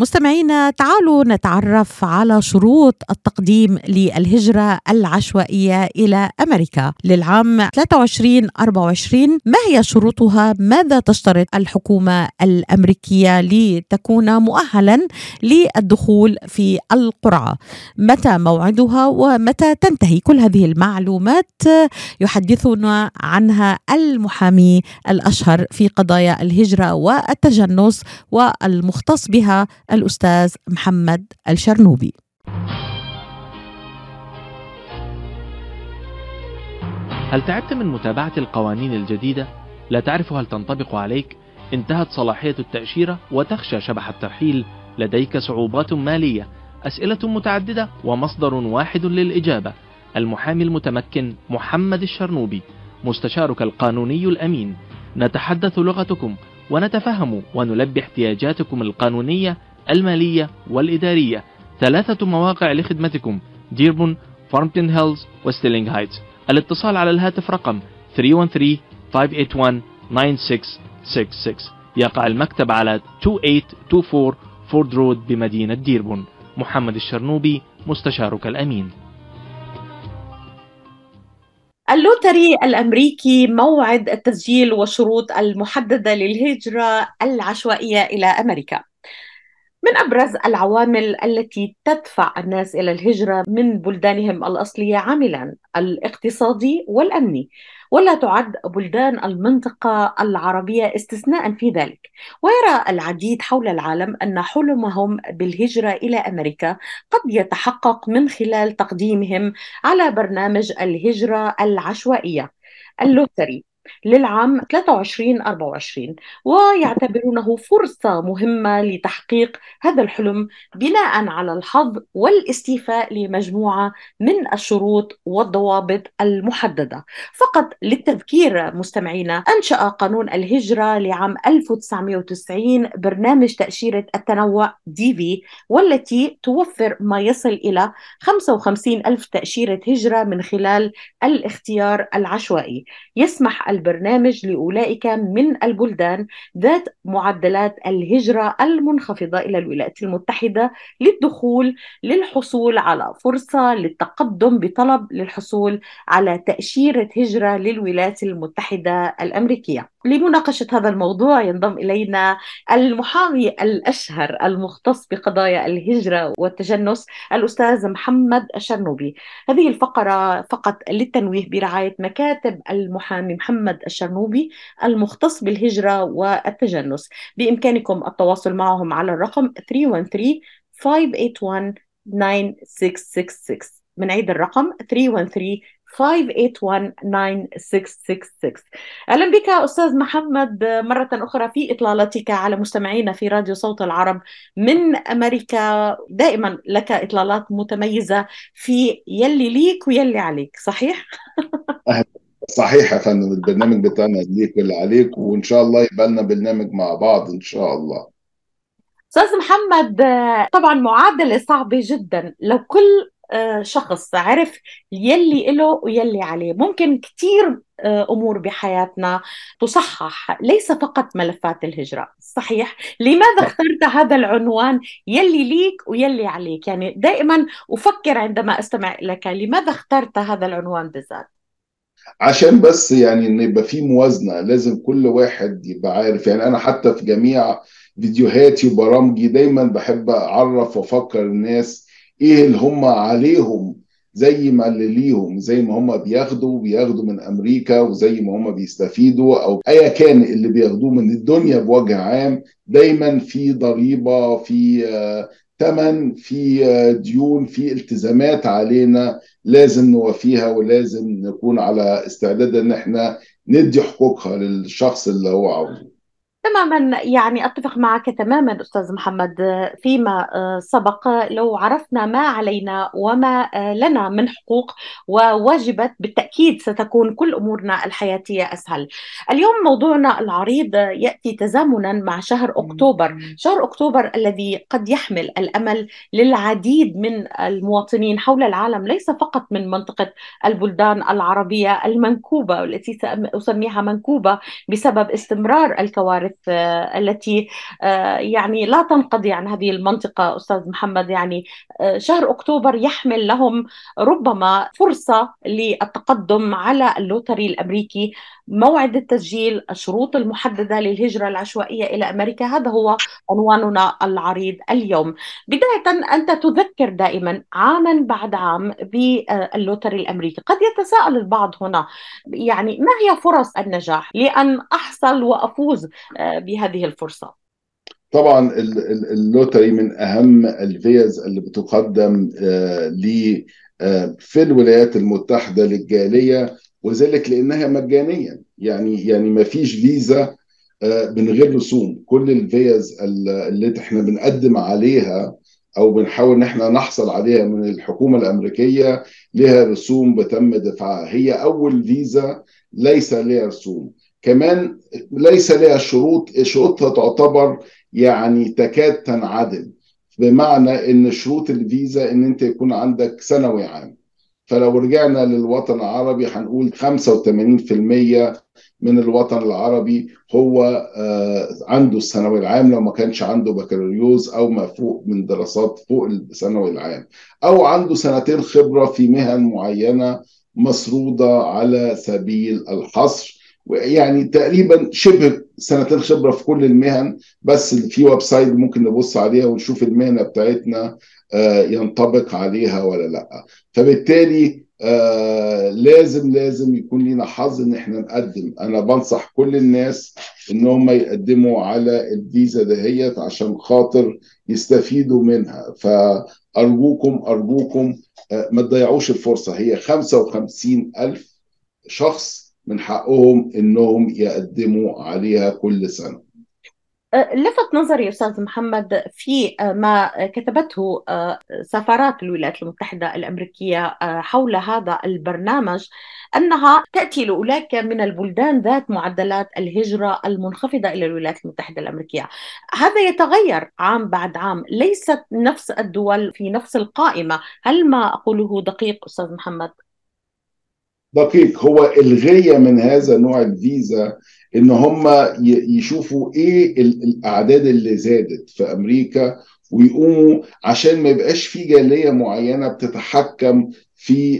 مستمعينا تعالوا نتعرف على شروط التقديم للهجرة العشوائية إلى أمريكا للعام 23 24 ما هي شروطها؟ ماذا تشترط الحكومة الأمريكية لتكون مؤهلا للدخول في القرعة؟ متى موعدها ومتى تنتهي؟ كل هذه المعلومات يحدثنا عنها المحامي الأشهر في قضايا الهجرة والتجنس والمختص بها الأستاذ محمد الشرنوبي هل تعبت من متابعة القوانين الجديدة؟ لا تعرف هل تنطبق عليك؟ انتهت صلاحية التأشيرة وتخشى شبح الترحيل لديك صعوبات مالية أسئلة متعددة ومصدر واحد للإجابة المحامي المتمكن محمد الشرنوبي مستشارك القانوني الأمين نتحدث لغتكم ونتفهم ونلبي احتياجاتكم القانونية المالية والإدارية. ثلاثة مواقع لخدمتكم ديربورن فارمنغتون هيلز وستيرلينغ هايتس الاتصال على الهاتف رقم 313-581-9666 يقع المكتب على 2824 Ford Road بمدينة ديربورن محمد الشرنوبي مستشارك الأمين. اللوتري الأمريكي موعد التسجيل والشروط المحددة للهجرة العشوائية إلى أمريكا. من أبرز العوامل التي تدفع الناس إلى الهجرة من بلدانهم الأصلية عاملا الاقتصادي والأمني. ولا تعد بلدان المنطقة العربية استثناء في ذلك. ويرى العديد حول العالم أن حلمهم بالهجرة إلى أمريكا قد يتحقق من خلال تقديمهم على برنامج الهجرة العشوائية. اللوتري للعام 23 24 ويعتبرونه فرصة مهمة لتحقيق هذا الحلم بناء على الحظ والاستيفاء لمجموعة من الشروط والضوابط المحددة. فقط للتذكير مستمعينا أنشأ قانون الهجرة لعام 1990 برنامج تأشيرة التنوع دي في والتي توفر ما يصل إلى 55 ألف تأشيرة هجرة من خلال الاختيار العشوائي. يسمح البرنامج لأولئك من البلدان ذات معدلات الهجرة المنخفضة إلى الولايات المتحدة للدخول للحصول على فرصة للتقدم بطلب للحصول على تأشيرة هجرة للولايات المتحدة الأمريكية. لمناقشه هذا الموضوع ينضم إلينا المحامي الأشهر المختص بقضايا الهجرة والتجنس الأستاذ محمد الشرنوبي. هذه الفقرة فقط للتنويه برعاية مكاتب المحامي محمد الشرنوبي المختص بالهجرة والتجنس بإمكانكم التواصل معهم على الرقم 313 581 9666 من عيد الرقم 313 5819666 أهلا بك أستاذ محمد مرة أخرى في إطلالتك على مستمعينا في راديو صوت العرب من أمريكا. دائما لك إطلالات متميزة في يلي ليك ويلي عليك صحيح؟ صحيح يا فندم البرنامج بتاعنا ليك واللي عليك وإن شاء الله يبقى لنا برنامج مع بعض إن شاء الله. أستاذ محمد طبعا معادلة صعبة جدا. لو كل شخص عرف يلي له ويلي عليه. ممكن كثير أمور بحياتنا تصحح ليس فقط ملفات الهجرة. صحيح؟ لماذا اخترت هذا العنوان يلي ليك ويلي عليك؟ يعني دائما أفكر عندما أستمع لك لماذا اخترت هذا العنوان بالذات؟ عشان بس يعني إن يبقى في موازنة لازم كل واحد يبقى عارف. يعني أنا حتى في جميع فيديوهاتي وبرامجي دايما بحب أعرف وأفكر الناس إيه اللي هم عليهم زي ما اللي ليهم زي ما هم بياخدوا بياخدوا من أمريكا وزي ما هم بيستفيدوا أو أيا كان اللي بياخدوه من الدنيا بوجه عام دايما في ضريبة في ثمن في ديون في التزامات علينا لازم نوفيها ولازم نكون على استعداد إن إحنا ندي حقوقها للشخص اللي هو عاوزه. تماما يعني أتفق معك تماما أستاذ محمد فيما سبق لو عرفنا ما علينا وما لنا من حقوق وواجبات بالتأكيد ستكون كل أمورنا الحياتية أسهل. اليوم موضوعنا العريض يأتي تزامنا مع شهر أكتوبر، شهر أكتوبر الذي قد يحمل الأمل للعديد من المواطنين حول العالم ليس فقط من منطقة البلدان العربية المنكوبة والتي أسميها منكوبة بسبب استمرار الكوارث نعرف التي يعني لا تنقضي عن هذه المنطقة أستاذ محمد. يعني شهر أكتوبر يحمل لهم ربما فرصة للتقدم على ال lottery الأمريكي. موعد التسجيل الشروط المحددة للهجرة العشوائية إلى أمريكا هذا هو عنواننا العريض اليوم. بداية أنت تذكر دائما عاما بعد عام بال lottery الأمريكي. قد يتساءل البعض هنا يعني ما هي فرص النجاح لأن أحصل وأفوز بهذه الفرصة. طبعا ال lottery من أهم الفيز اللي بتقدم ل في الولايات المتحدة للجالية وذلك لأنها مجانيه يعني يعني ما فيش فيزا من غير رسوم. كل الفيز اللي إحنا بنقدم عليها أو بنحاول إن إحنا نحصل عليها من الحكومة الأمريكية لها رسوم بتم دفعها. هي أول فيزا ليس لها رسوم. كمان ليس لها شروط شروطها تعتبر يعني تكاد تنعدم بمعنى إن شروط الفيزا إن أنت يكون عندك ثانوي عام. فلو رجعنا للوطن العربي هنقول 85% من الوطن العربي هو عنده الثانوي العام لو ما كانش عنده بكالوريوس أو ما فوق من دراسات فوق الثانوي العام. أو عنده سنتين خبرة في مهن معينة مسرودة على سبيل الحصر. يعني تقريبا شبه سنتين خبرة في كل المهن بس في website ممكن نبص عليها ونشوف المهنة بتاعتنا ينطبق عليها ولا لأ. فبالتالي آه لازم لازم يكون لنا حظ إن إحنا نقدم. أنا بنصح كل الناس إن هم يقدموا على الفيزا دهيت عشان خاطر يستفيدوا منها. فأرجوكم أرجوكم آه ما تضيعوش الفرصة. هي 55 ألف شخص من حقهم إنهم يقدموا عليها كل سنة لفت نظري أستاذ محمد في ما كتبته سفارات الولايات المتحدة الأمريكية حول هذا البرنامج أنها تأتي لأولئك من البلدان ذات معدلات الهجرة المنخفضة إلى الولايات المتحدة الأمريكية. هذا يتغير عام بعد عام، ليست نفس الدول في نفس القائمة، هل ما أقوله دقيق أستاذ محمد؟ دقيق هو الغية من هذا نوع الفيزا إن هم يشوفوا إيه الأعداد اللي زادت في أمريكا ويقوموا عشان ما يبقاش في جالية معينة بتتحكم في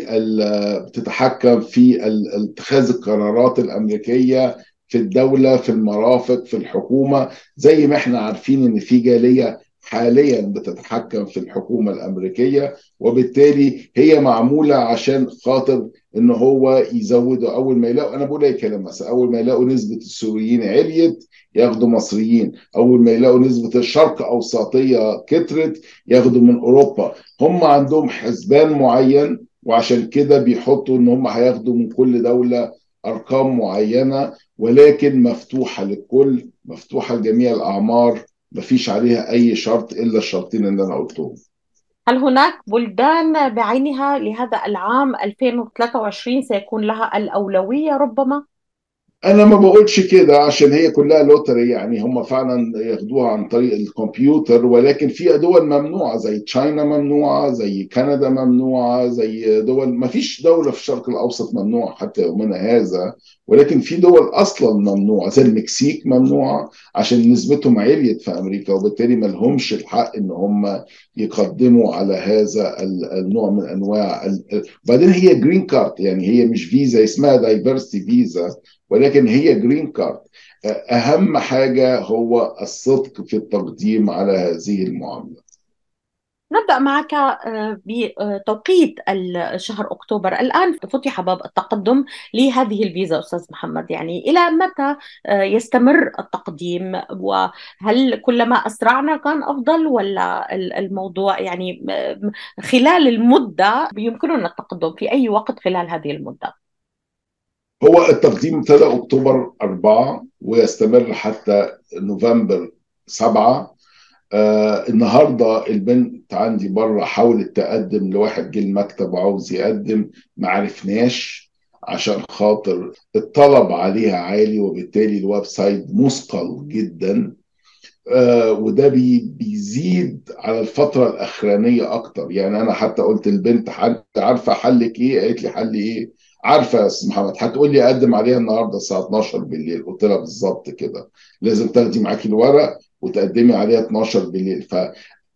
بتتحكم في اتخاذ القرارات الأمريكية في الدولة في المرافق في الحكومة زي ما إحنا عارفين إن في جالية حاليا بتتحكم في الحكومة الأمريكية وبالتالي هي معمولة عشان خاطر إن هو يزودوا أول ما يلاقوا أنا بقول أي كلام مثلا أول ما يلاقوا نسبة السوريين عليت ياخدوا مصريين. أول ما يلاقوا نسبة الشرق اوسطيه كترت ياخدوا من أوروبا. هم عندهم حسبان معين وعشان كده بيحطوا إن هم هياخدوا من كل دولة أرقام معينة ولكن مفتوحة للكل مفتوحة لجميع الأعمار مفيش عليها أي شرط إلا الشرطين اللي أنا قلتهم هل هناك بلدان بعينها لهذا العام 2023 سيكون لها الأولوية ربما؟ أنا ما بقولش كده عشان هي كلها لوتري يعني هم فعلا ياخدوها عن طريق الكمبيوتر ولكن في دول ممنوعة زي تشاينا ممنوعة زي كندا ممنوعة زي دول ما فيش دولة في الشرق الأوسط ممنوعة حتى يومنا هذا ولكن في دول أصلا ممنوعة زي المكسيك ممنوعة عشان نسبتهم عليت في أمريكا وبالتالي ما لهمش الحق إن هم يقدموا على هذا النوع من أنواع بعدين هي green card يعني هي مش فيزا اسمها diversity visa ولكن هي green card أهم حاجة هو الصدق في التقديم على هذه المعاملة. نبدأ معك بتوقيت الشهر أكتوبر. الآن فتح باب التقدم لهذه الفيزا أستاذ محمد. يعني إلى متى يستمر التقديم؟ وهل كلما أسرعنا كان أفضل ولا الموضوع يعني خلال المدة يمكننا التقدم في أي وقت خلال هذه المدة؟ هو التقديم ابتدى أكتوبر 4 ويستمر حتى نوفمبر 7 آه النهارده البنت عندي بره حاولت تقدم لواحد جه المكتب وعاوز يقدم ما عرفناش. عشان خاطر الطلب عليها عالي وبالتالي ال website مثقل جدا. آه وده بي بيزيد على الفترة الأخرانية أكتر. يعني أنا حتى قلت البنت حد عارفة حلك إيه؟ قالت لي حل إيه؟ عارفة يا أستاذ محمد هتقول لي أقدم عليها النهارده الساعة 12 بالليل قلت لها بالظبط كده. لازم تاخدي معاكي الورق وتقدمي عليها 12 بالليل. ف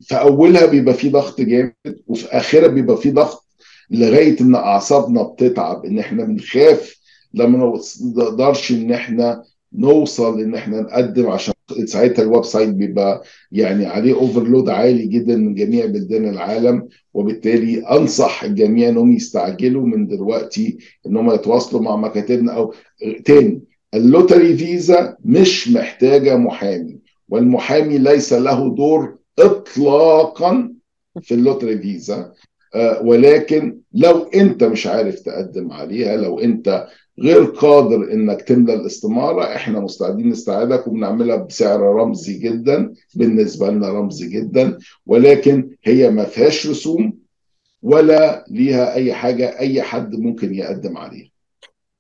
في أولها بيبقى في ضغط جامد وفي آخرها بيبقى في ضغط لغاية إن أعصابنا بتتعب إن إحنا بنخاف لما نقدرش إن إحنا نوصل إن إحنا نقدم عشان ساعتها ال website بيبقى يعني عليه overload عالي جدا من جميع بلدان العالم وبالتالي أنصح الجميع إنهم يستعجلوا من دلوقتي إن هم يتواصلوا مع مكاتبنا أو تاني ال lottery visa مش محتاجة محامي والمحامي ليس له دور اطلاقا في اللوتري فيزا ولكن لو أنت مش عارف تقدم عليها لو أنت غير قادر إنك تملى الاستمارة إحنا مستعدين نساعدك وبنعملها بسعر رمزي جدا بالنسبة لنا رمزي جدا ولكن هي ما فيهاش رسوم ولا ليها أي حاجة أي حد ممكن يقدم عليها.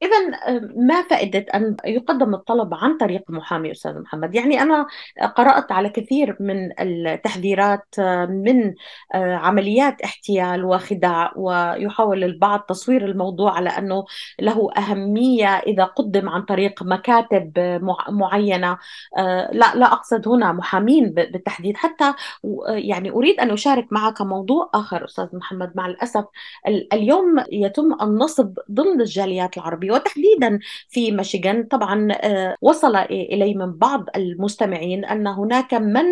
إذا ما فائدة أن يقدم الطلب عن طريق محامي أستاذ محمد؟ يعني أنا قرأت على كثير من التحذيرات من عمليات احتيال وخداع ويحاول البعض تصوير الموضوع على أنه له أهمية إذا قدم عن طريق مكاتب معينة. لا لا أقصد هنا محامين بالتحديد. حتى يعني أريد أن أشارك معك موضوع آخر أستاذ محمد. مع الأسف اليوم يتم النصب ضمن الجاليات العربية. وتحديدا في ميشيغان. طبعا وصل الي من بعض المستمعين أن هناك من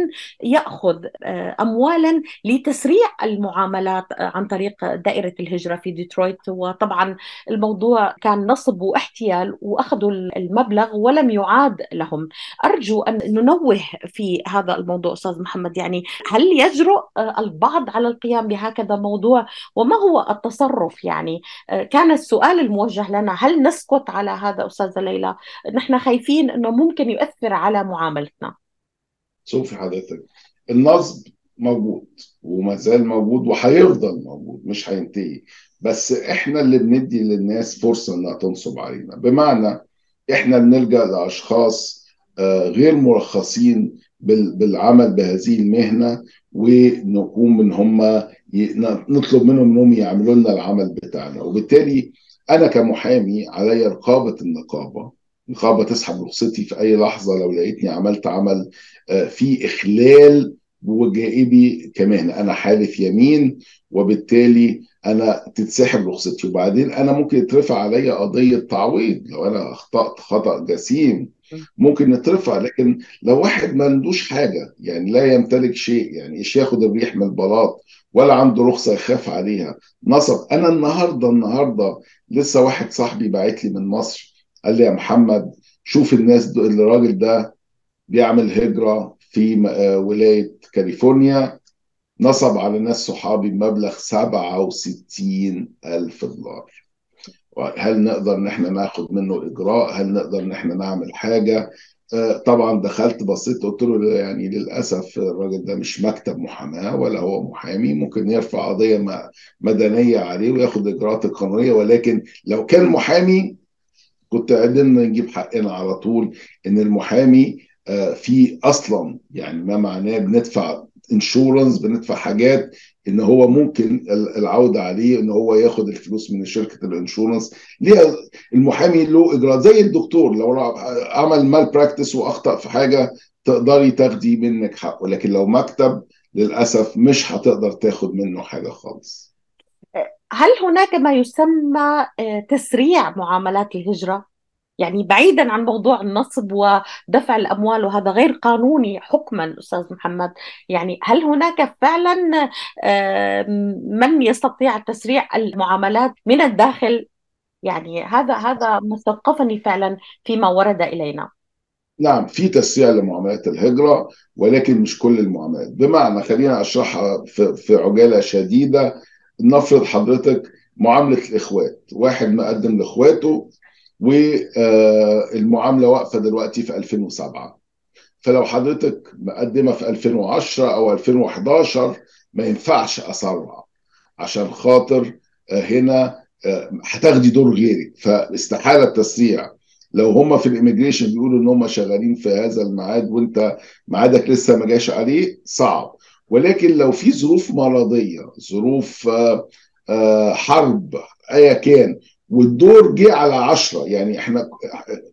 يأخذ اموالا لتسريع المعاملات عن طريق دائرة الهجرة في ديترويت. وطبعا الموضوع كان نصب واحتيال وأخذوا المبلغ ولم يعاد لهم. أرجو أن ننوه في هذا الموضوع أستاذ محمد. يعني هل يجرؤ البعض على القيام بهكذا موضوع؟ وما هو التصرف يعني؟ كان السؤال الموجه لنا هل نسكت على هذا أستاذة ليلى. نحن خايفين إنه ممكن يؤثر على معاملتنا. شوفي حضرتك النصب موجود وما زال موجود وهيفضل موجود مش هينتهي بس إحنا اللي بندي للناس فرصة إنها تنصب علينا. بمعنى إحنا بنلجأ لأشخاص غير مرخصين بالعمل بهذه المهنة ونقوم إن هم نطلب منهم إنهم يعملوا لنا العمل بتاعنا. وبالتالي أنا كمحامي علي رقابة النقابة النقابة تسحب رخصتي في أي لحظة لو لقيتني عملت عمل في إخلال بوجائبي كمهنه أنا حالف يمين وبالتالي أنا تتسحب رخصتي. وبعدين أنا ممكن يترفع عليا قضية تعويض. لو أنا أخطأت خطأ جسيم ممكن يترفع لكن لو واحد ما عندوش حاجة يعني لا يمتلك شيء يعني إيش ياخد الريح من البلاط؟ ولا عنده رخصة يخاف عليها. نصب. أنا النهارده النهارده لسه واحد صاحبي باعت لي من مصر. قال لي يا محمد شوف الناس الراجل ده بيعمل هجرة في ولاية كاليفورنيا. نصب على ناس صحابي بمبلغ 67 ألف دولار. هل نقدر إن إحنا ناخد منه إجراء؟ هل نقدر إن إحنا نعمل حاجة؟ طبعا دخلت بصيت قلت له يعني للأسف الراجل ده مش مكتب محاماة ولا هو محامي ممكن يرفع قضية مدنية عليه وياخد إجراءات القانونيه ولكن لو كان محامي كنت قدرنا نجيب حقنا على طول إن المحامي في أصلا يعني ما معناه بندفع انشورنس بندفع حاجات إن هو ممكن العودة عليه إن هو ياخد الفلوس من شركة ال insurance. ليها المحامي له إجراءات. زي الدكتور لو عمل malpractice وأخطأ في حاجة تقدري تاخدي منك حقه لكن لو مكتب للأسف مش هتقدر تاخد منه حاجة خالص. هل هناك ما يسمى تسريع معاملات الهجرة؟ يعني بعيدا عن موضوع النصب ودفع الأموال وهذا غير قانوني حكما أستاذ محمد. يعني هل هناك فعلا من يستطيع تسريع المعاملات من الداخل؟ يعني هذا هذا مستوقفني فعلا فيما ورد إلينا. نعم في تسريع لمعاملات الهجرة ولكن مش كل المعاملات. بمعنى خلينا أشرحها في, في عجالة شديدة. نفرض حضرتك معاملة الإخوات. واحد مقدم لإخواته والمعاملة واقفة دلوقتي في 2007 فلو حضرتك مقدمة في 2010 أو 2011 ما ينفعش أسرع عشان خاطر هنا هتاخدي دور غيرك. فاستحالة التسريع. لو هم في الاميجريشن بيقولوا إن هم شغالين في هذا الميعاد وأنت ميعادك لسه ما جاش عليه صعب. ولكن لو في ظروف مرضية ظروف حرب أيا كان والدور جه على عشرة. يعني إحنا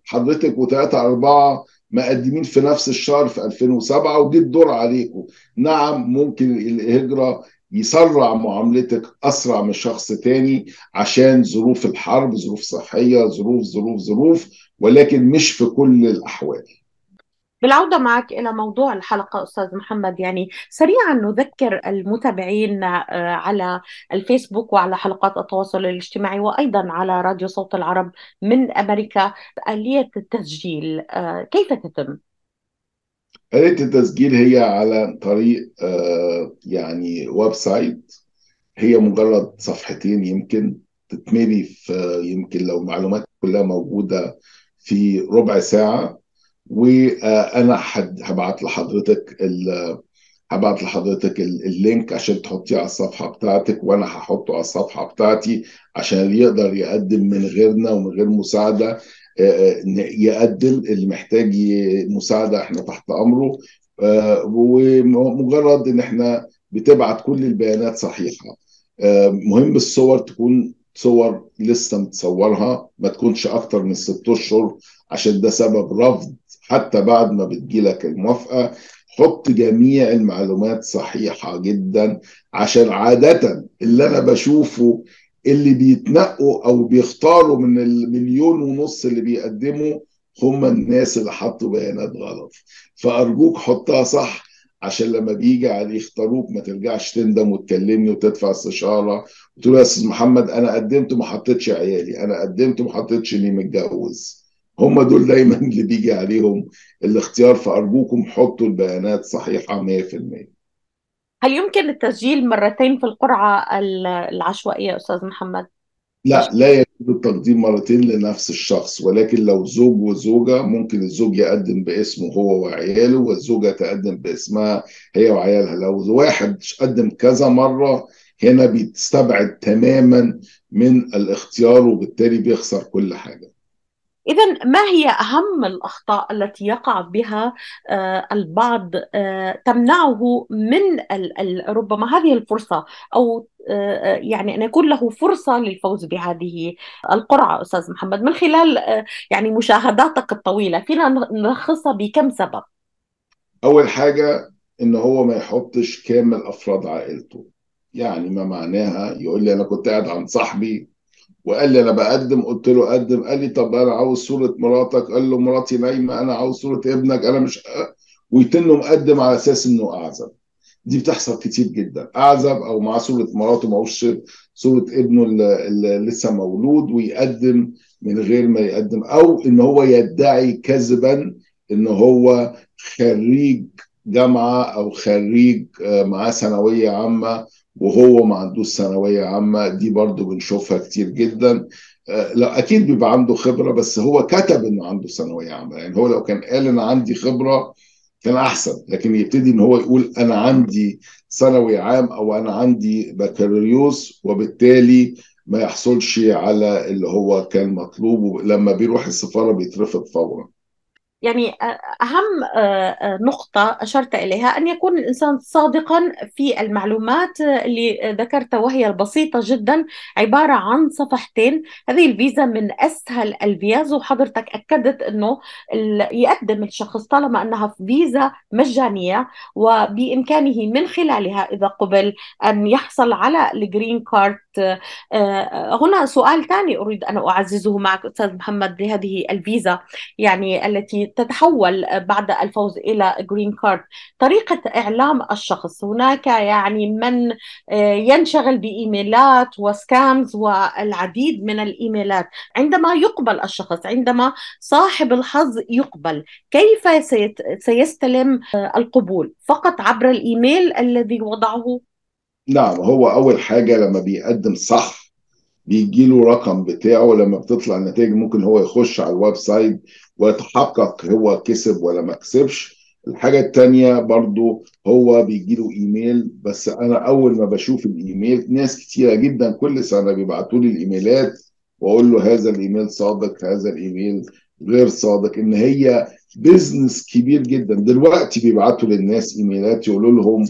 حضرتك وثلاثة أربعة مقدمين في نفس الشهر في 2007 وجه الدور عليكم. نعم ممكن الهجرة يسرع معاملتك أسرع من شخص تاني عشان ظروف الحرب ظروف صحية ظروف ظروف ظروف ولكن مش في كل الأحوال. بالعودة معك إلى موضوع الحلقة أستاذ محمد. يعني سريعا نذكر المتابعين على الفيسبوك وعلى حلقات التواصل الاجتماعي وأيضا على راديو صوت العرب من أمريكا آلية التسجيل. كيف تتم؟ آلية التسجيل هي على طريق يعني website. هي مجرد صفحتين يمكن تتملي في يمكن لو المعلومات كلها موجودة في ربع ساعة. وأنا هبعت لحضرتك هبعت لحضرتك ال link عشان تحطيه على الصفحة بتاعتك وأنا هحطه على الصفحة بتاعتي عشان اللي يقدر يقدم من غيرنا ومن غير مساعدة يقدم اللي محتاج مساعدة إحنا تحت أمره ومجرد إن إحنا بتبعت كل البيانات صحيحة. مهم الصور تكون صور لسه متصورها ما تكونش أكتر من ست أشهر عشان ده سبب رفض حتى بعد ما بتجيلك الموافقة حط جميع المعلومات صحيحة جدا عشان عادة اللي أنا بشوفه اللي بيتنقوا أو بيختاروا من المليون ونص اللي بيقدموا هم الناس اللي حطوا بيانات غلط. فأرجوك حطها صح عشان لما بيجي عليه يختاروك ما ترجعش تندم وتكلمني وتدفع استشارة وتقول يا أستاذ محمد أنا قدمت وما حطيتش عيالي أنا قدمت وما حطيتش إني متجوز. هم دول دايما اللي بيجي عليهم الاختيار فأرجوكم حطوا البيانات صحيحة 100% هل يمكن التسجيل مرتين في القرعة العشوائية أستاذ محمد؟ لا لا يجوز التقديم مرتين لنفس الشخص ولكن لو زوج وزوجة ممكن الزوج يقدم باسمه هو وعياله والزوجة تقدم باسمها هي وعيالها. لو واحد قدم كذا مرة هنا بيستبعد تماما من الاختيار وبالتالي بيخسر كل حاجة. إذا ما هي أهم الأخطاء التي يقع بها البعض تمنعه من ربما هذه الفرصة أو يعني أن يكون له فرصة للفوز بهذه القرعة أستاذ محمد. من خلال يعني مشاهداتك الطويلة فينا نلخصها بكم سبب. أول حاجة إن هو ما يحطش كامل أفراد عائلته. يعني ما معناها يقول لي أنا كنت قاعد عند صاحبي وقال لي أنا بقدم قلت له قدم. قال لي طب أنا عاوز صورة مراتك. قال له مراتي نايمة أنا عاوز صورة ابنك. أنا مش ويتنه مقدم على أساس إنه أعزب. دي بتحصل كتير جدا. أعزب أو معاه صورة مراته معهوش صورة ابنه اللي لسه مولود ويقدم من غير ما يقدم أو إن هو يدعي كذبا إن هو خريج جامعة أو خريج معاه ثانوية عامة وهو ما عندوش ثانويه عامه دي برضو بنشوفها كتير جدا. لا أكيد بيبقى عنده خبرة بس هو كتب إنه عنده ثانوية عامة. يعني هو لو كان قال أنا عندي خبرة كان أحسن لكن يبتدي إن هو يقول أنا عندي ثانوي عام أو أنا عندي بكالوريوس وبالتالي ما يحصلش على اللي هو كان مطلوب. لما بيروح السفارة بيترفض فورا. يعني أهم نقطة أشرت إليها أن يكون الإنسان صادقا في المعلومات اللي ذكرتها وهي البسيطة جدا عبارة عن صفحتين. هذه الفيزا من أسهل الفيز وحضرتك أكدت أنه يقدم الشخص طالما أنها فيزا مجانية وبإمكانه من خلالها إذا قبل أن يحصل على ال green card هنا سؤال ثاني أريد أن أعززه معك أستاذ محمد لهذه الفيزا يعني التي تتحول بعد الفوز إلى green card طريقة إعلام الشخص هناك يعني من ينشغل ب emails و scams والعديد من الإيميلات. عندما يقبل الشخص عندما صاحب الحظ يقبل كيف سيستلم القبول؟ فقط عبر الإيميل الذي وضعه؟ نعم هو أول حاجة لما بيقدم صح بيجي له رقم بتاعه لما بتطلع النتائج ممكن هو يخش على ال website ويتحقق هو كسب ولا ما كسبش. الحاجة التانية برضو هو بيجي له إيميل بس أنا أول ما بشوف الإيميل ناس كتيرة جدا كل سنة بيبعتوا لي الإيميلات وأقول له هذا الإيميل صادق هذا الإيميل غير صادق إن هي بيزنس كبير جدا. دلوقتي بيبعتوا للناس إيميلات يقولوا لهم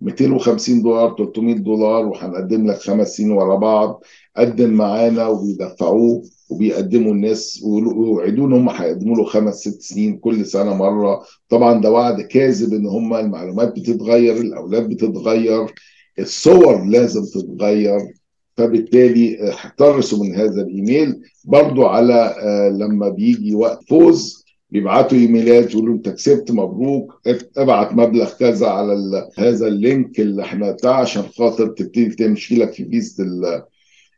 250 دولار 300 دولار وهنقدم لك خمس سنين ورا بعض. قدم معانا وبيدفعوه وبيقدموا الناس ويوعدوا إن هم هيقدموا له خمس ست سنين كل سنة مرة. طبعا ده وعد كاذب إن هم المعلومات بتتغير الأولاد بتتغير الصور لازم تتغير. فبالتالي احترسوا من هذا الإيميل. برضو على لما بيجي وقت فوز بيبعتوا ايميلات يقولوا انت كسبت مبروك ابعت مبلغ كذا على هذا اللينك اللي إحنا عشان خاطر تبتدي تمشي لك في فيزة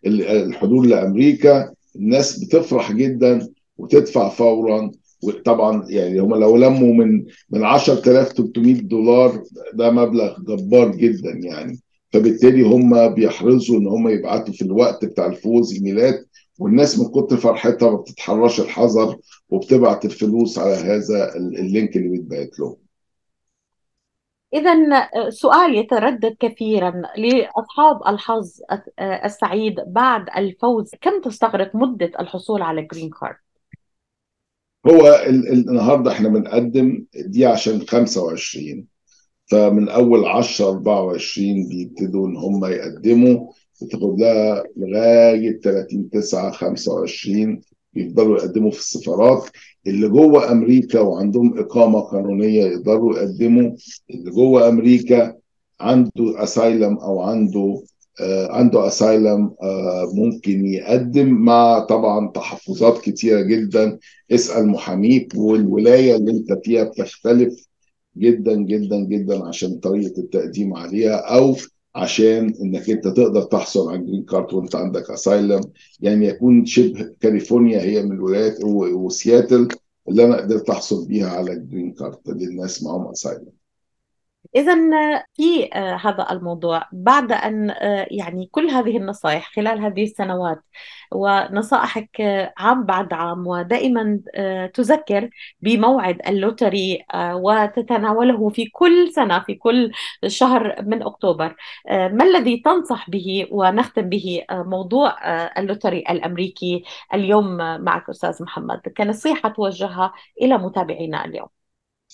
الحضور لأمريكا. الناس بتفرح جدا وتدفع فورا. وطبعا يعني هم لو لموا من من 10300 دولار ده مبلغ جبار جدا يعني. فبالتالي هم بيحرصوا إن هم يبعتوا في الوقت بتاع الفوز ايميلات. والناس من كتر فرحتها ما بتتحرش الحذر. وبتبعت الفلوس على هذا ال link اللي بيتبعت له إذا سؤال يتردد كثيرا لأصحاب الحظ السعيد بعد الفوز كم تستغرق مدة الحصول على green card؟ هو النهارده إحنا بنقدم دي عشان 25 فمن أول 10 24 بيبتدوا ان هم يقدموا بتاخد لها لغاية 30 9 25 بيفضلوا يقدموا في السفارات. اللي جوه أمريكا وعندهم إقامة قانونية يقدروا يقدموا. اللي جوه أمريكا عنده أسايلم أو عنده آه عنده أسايلم آه ممكن يقدم مع طبعا تحفظات كتيرة جدا. اسأل محاميك والولاية اللي أنت فيها بتختلف جدا جدا جدا عشان طريقة التقديم عليها أو عشان إنك أنت تقدر تحصل على green card وأنت عندك asylum يعني يكون شبه كاليفورنيا هي من الولايات وسياتل اللي أنا قدرت أحصل بيها على green card للناس معاهم اسايلم إذا في هذا الموضوع. بعد أن يعني كل هذه النصائح خلال هذه السنوات ونصائحك عام بعد عام ودائما تذكر بموعد ال lottery وتتناوله في كل سنة في كل شهر من أكتوبر ما الذي تنصح به ونختم به موضوع ال lottery الأمريكي اليوم معك أستاذ محمد؟ كنصيحة توجهها إلى متابعينا اليوم.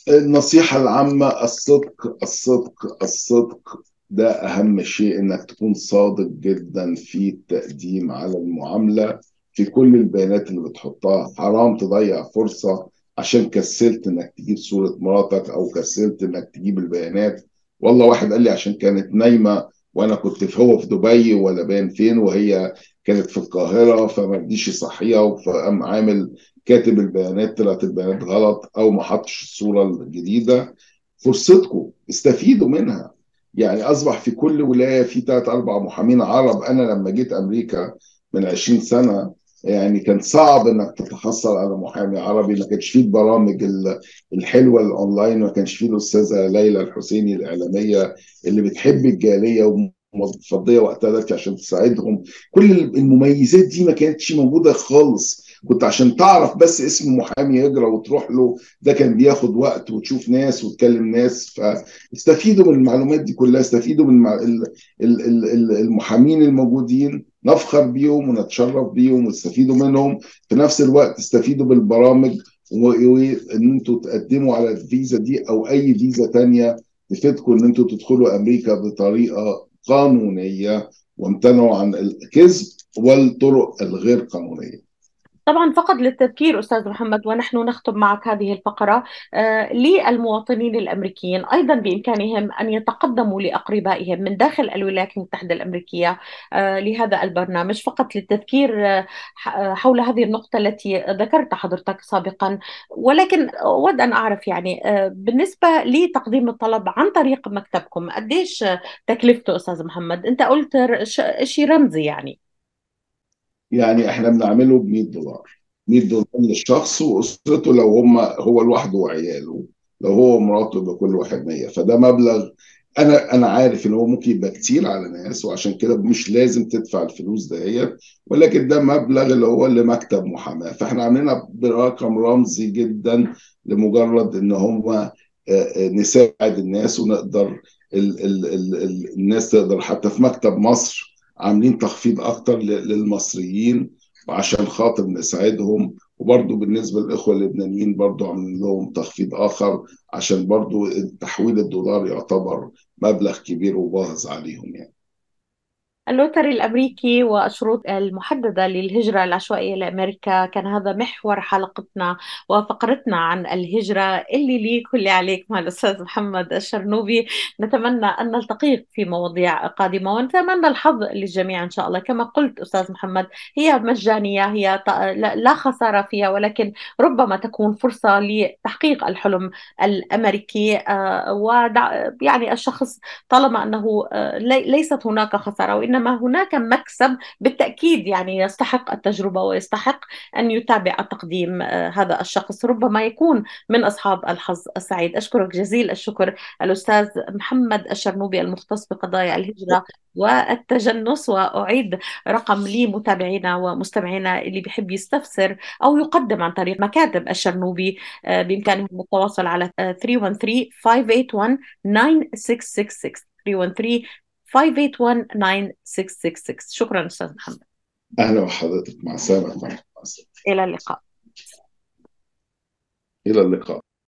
النصيحة العامة الصدق الصدق الصدق. ده أهم شيء إنك تكون صادق جدا في التقديم على المعاملة في كل البيانات اللي بتحطها. حرام تضيع فرصة عشان كسلت إنك تجيب صورة مراتك أو كسلت إنك تجيب البيانات. والله واحد قال لي عشان كانت نايمة وأنا كنت في هو في دبي ولا باين فين وهي كانت في القاهرة فما رضيش يصحيها فقام عامل كاتب البيانات طلعت البيانات غلط أو ما حطش الصورة الجديدة. فرصتكم استفيدوا منها. يعني أصبح في كل ولاية في ثلاث أربع محامين عرب. أنا لما جيت أمريكا من 20 سنة يعني كان صعب إنك تتحصل على محامي عربي. ما كانش فيه البرامج الحلوة الأونلاين ما كانش فيه الأستاذة ليلى الحسيني الإعلامية اللي بتحب الجالية ومفضيه وقتها عشان تساعدهم. كل المميزات دي ما كانتش موجودة خالص. كنت عشان تعرف بس اسم محامي يجرى وتروح له ده كان بياخد وقت وتشوف ناس وتكلم ناس فاستفيدوا من المعلومات دي كلها استفيدوا من المحامين الموجودين نفخر بيهم ونتشرف بيهم ونستفيدوا منهم في نفس الوقت استفيدوا بالبرامج وان أنتوا تقدموا على الفيزا دي أو أي فيزا تانية تفيدكم إن أنتوا تدخلوا أمريكا بطريقة قانونية وامتنعوا عن الكذب والطرق الغير قانونية. طبعا فقط للتذكير أستاذ محمد ونحن نختم معك هذه الفقرة آه للمواطنين الأمريكيين أيضا بإمكانهم أن يتقدموا لأقربائهم من داخل الولايات المتحدة الأمريكية آه لهذا البرنامج فقط للتذكير آه حول هذه النقطة التي ذكرت حضرتك سابقا. ولكن أود أن أعرف يعني بالنسبة لتقديم الطلب عن طريق مكتبكم قديش تكلفته أستاذ محمد؟ أنت قلت شيء رمزي يعني. يعني إحنا بنعمله ب 100 دولار. 100 دولار للشخص واسرته لو هم هو لوحده وعياله. لو هو ومراته يبقى كل واحد 100 فده مبلغ أنا أنا عارف إن هو ممكن يبقى كتير على ناس وعشان كده مش لازم تدفع الفلوس دهيت ولكن ده مبلغ اللي هو لمكتب محاماة. فإحنا عاملينها برقم رمزي جدا لمجرد إن هم نساعد الناس ونقدر ال ال ال الناس تقدر حتى في مكتب مصر عاملين تخفيض أكتر للمصريين وعشان خاطر نساعدهم. وبرضه بالنسبة للإخوة اللبنانيين برضه عاملين لهم تخفيض آخر عشان برضه تحويل الدولار يعتبر مبلغ كبير وباهظ عليهم يعني. اللوتري الأمريكي والشروط المحددة للهجرة العشوائية لأمريكا كان هذا محور حلقتنا وفقرتنا عن الهجرة. اللي لي كل عليك مع الأستاذ محمد الشرنوبي. نتمنى أن نلتقي في مواضيع قادمة ونتمنى الحظ للجميع إن شاء الله. كما قلت أستاذ محمد هي مجانية هي لا خسارة فيها ولكن ربما تكون فرصة لتحقيق الحلم الأمريكي. آه، ودع يعني الشخص طالما أنه آه، ليست هناك خسارة وإن وإنما هناك مكسب بالتأكيد يعني يستحق التجربة ويستحق أن يتابع تقديم آه، هذا الشخص. ربما يكون من أصحاب الحظ السعيد. أشكرك جزيل الشكر الأستاذ محمد الشرنوبي المختص بقضايا الهجرة والتجنس وأعيد رقم لمتابعينا ومستمعينا اللي بيحب يستفسر أو يقدم عن طريق مكاتب الشرنوبي آه، بإمكانهم التواصل على 313 581 9666 313 5819666 شكرا أستاذ محمد. أهلا وحضرتك. مع السلامة. إلى اللقاء. إلى اللقاء.